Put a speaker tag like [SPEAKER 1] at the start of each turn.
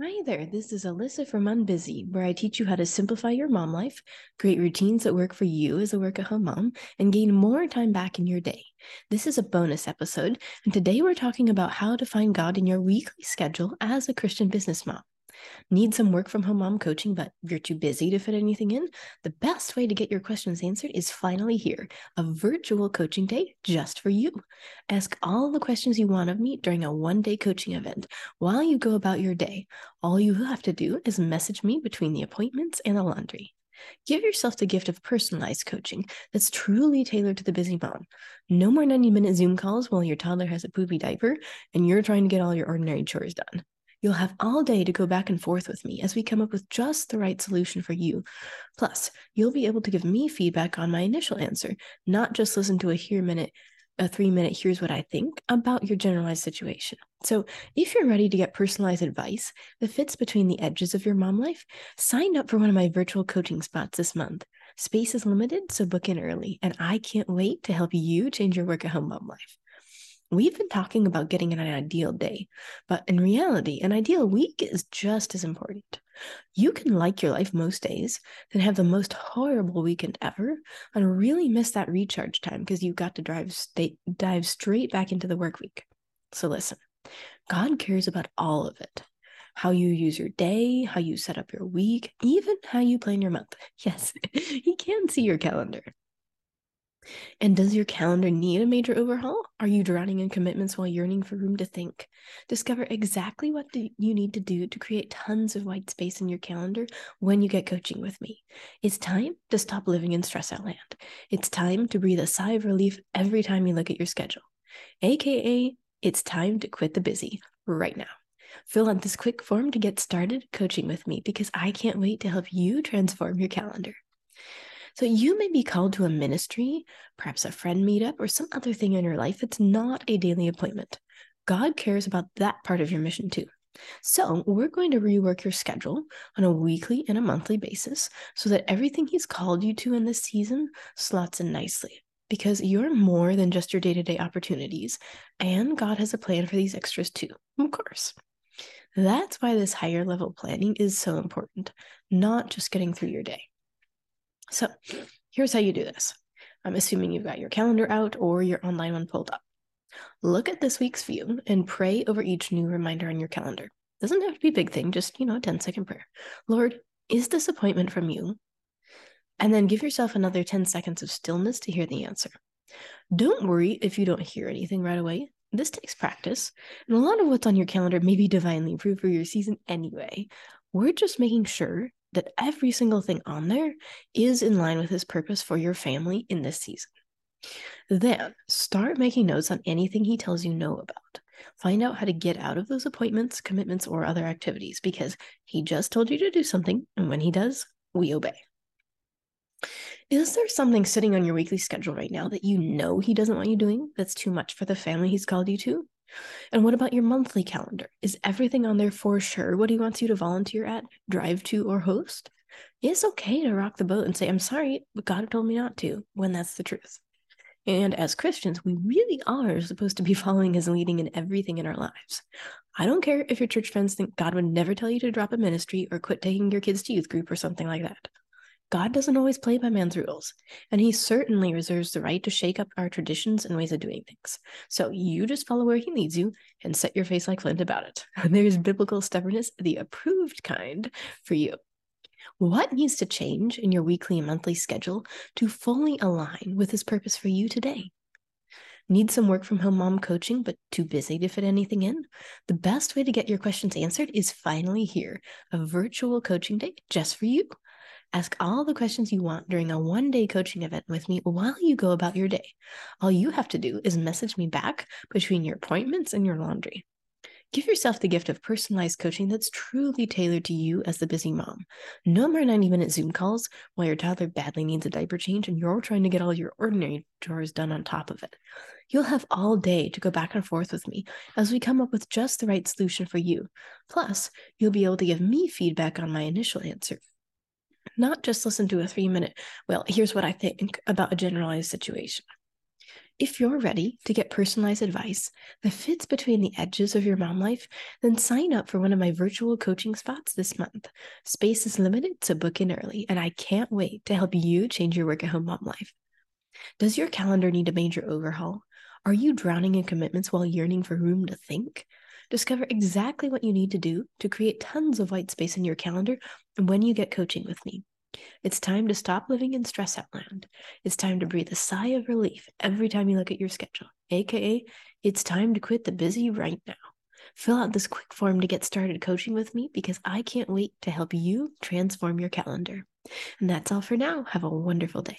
[SPEAKER 1] Hi there, this is Alyssa from Unbusy, where I teach you how to simplify your mom life, create routines that work for you as a work at home mom, and gain more time back in your day. This is a bonus episode, and today we're talking about how to find God in your weekly schedule as a Christian business mom. Need some work from home mom coaching, but you're too busy to fit anything in? The best way to get your questions answered is finally here a virtual coaching day just for you. Ask all the questions you want of me during a one day coaching event while you go about your day. All you have to do is message me between the appointments and the laundry. Give yourself the gift of personalized coaching that's truly tailored to the busy mom. No more 90 minute Zoom calls while your toddler has a poopy diaper and you're trying to get all your ordinary chores done. You'll have all day to go back and forth with me as we come up with just the right solution for you. Plus, you'll be able to give me feedback on my initial answer, not just listen to a here minute, a three minute here's what I think about your generalized situation. So, if you're ready to get personalized advice that fits between the edges of your mom life, sign up for one of my virtual coaching spots this month. Space is limited, so book in early, and I can't wait to help you change your work at home mom life. We've been talking about getting an ideal day, but in reality, an ideal week is just as important. You can like your life most days, then have the most horrible weekend ever, and really miss that recharge time because you got to drive sta- dive straight back into the work week. So listen, God cares about all of it. How you use your day, how you set up your week, even how you plan your month. Yes, He can see your calendar. And does your calendar need a major overhaul? Are you drowning in commitments while yearning for room to think? Discover exactly what you need to do to create tons of white space in your calendar when you get coaching with me. It's time to stop living in stress out land. It's time to breathe a sigh of relief every time you look at your schedule. AKA, it's time to quit the busy right now. Fill out this quick form to get started coaching with me because I can't wait to help you transform your calendar. So you may be called to a ministry, perhaps a friend meetup, or some other thing in your life that's not a daily appointment. God cares about that part of your mission too. So, we're going to rework your schedule on a weekly and a monthly basis so that everything He's called you to in this season slots in nicely. Because you're more than just your day to day opportunities, and God has a plan for these extras too, of course. That's why this higher level planning is so important, not just getting through your day. So here's how you do this. I'm assuming you've got your calendar out or your online one pulled up. Look at this week's view and pray over each new reminder on your calendar. Doesn't have to be a big thing, just, you know, a 10 second prayer. Lord, is this appointment from you? And then give yourself another 10 seconds of stillness to hear the answer. Don't worry if you don't hear anything right away. This takes practice, and a lot of what's on your calendar may be divinely approved for your season anyway. We're just making sure that every single thing on there is in line with his purpose for your family in this season. Then start making notes on anything he tells you no about. Find out how to get out of those appointments, commitments, or other activities because he just told you to do something, and when he does, we obey. Is there something sitting on your weekly schedule right now that you know he doesn't want you doing that's too much for the family he's called you to? And what about your monthly calendar? Is everything on there for sure what he wants you to volunteer at, drive to, or host? It's okay to rock the boat and say, I'm sorry, but God told me not to, when that's the truth. And as Christians, we really are supposed to be following his leading in everything in our lives. I don't care if your church friends think God would never tell you to drop a ministry or quit taking your kids to youth group or something like that. God doesn't always play by man's rules, and he certainly reserves the right to shake up our traditions and ways of doing things. So you just follow where he leads you and set your face like flint about it. There's biblical stubbornness, the approved kind, for you. What needs to change in your weekly and monthly schedule to fully align with his purpose for you today? Need some work from home mom coaching, but too busy to fit anything in? The best way to get your questions answered is finally here a virtual coaching day just for you. Ask all the questions you want during a one day coaching event with me while you go about your day. All you have to do is message me back between your appointments and your laundry. Give yourself the gift of personalized coaching that's truly tailored to you as the busy mom. No more 90 minute Zoom calls while your toddler badly needs a diaper change and you're trying to get all your ordinary chores done on top of it. You'll have all day to go back and forth with me as we come up with just the right solution for you. Plus, you'll be able to give me feedback on my initial answer not just listen to a three minute, well, here's what I think about a generalized situation. If you're ready to get personalized advice that fits between the edges of your mom life, then sign up for one of my virtual coaching spots this month. Space is limited, so book in early, and I can't wait to help you change your work at home mom life. Does your calendar need a major overhaul? Are you drowning in commitments while yearning for room to think? Discover exactly what you need to do to create tons of white space in your calendar when you get coaching with me. It's time to stop living in stress out land. It's time to breathe a sigh of relief every time you look at your schedule, aka, it's time to quit the busy right now. Fill out this quick form to get started coaching with me because I can't wait to help you transform your calendar. And that's all for now. Have a wonderful day.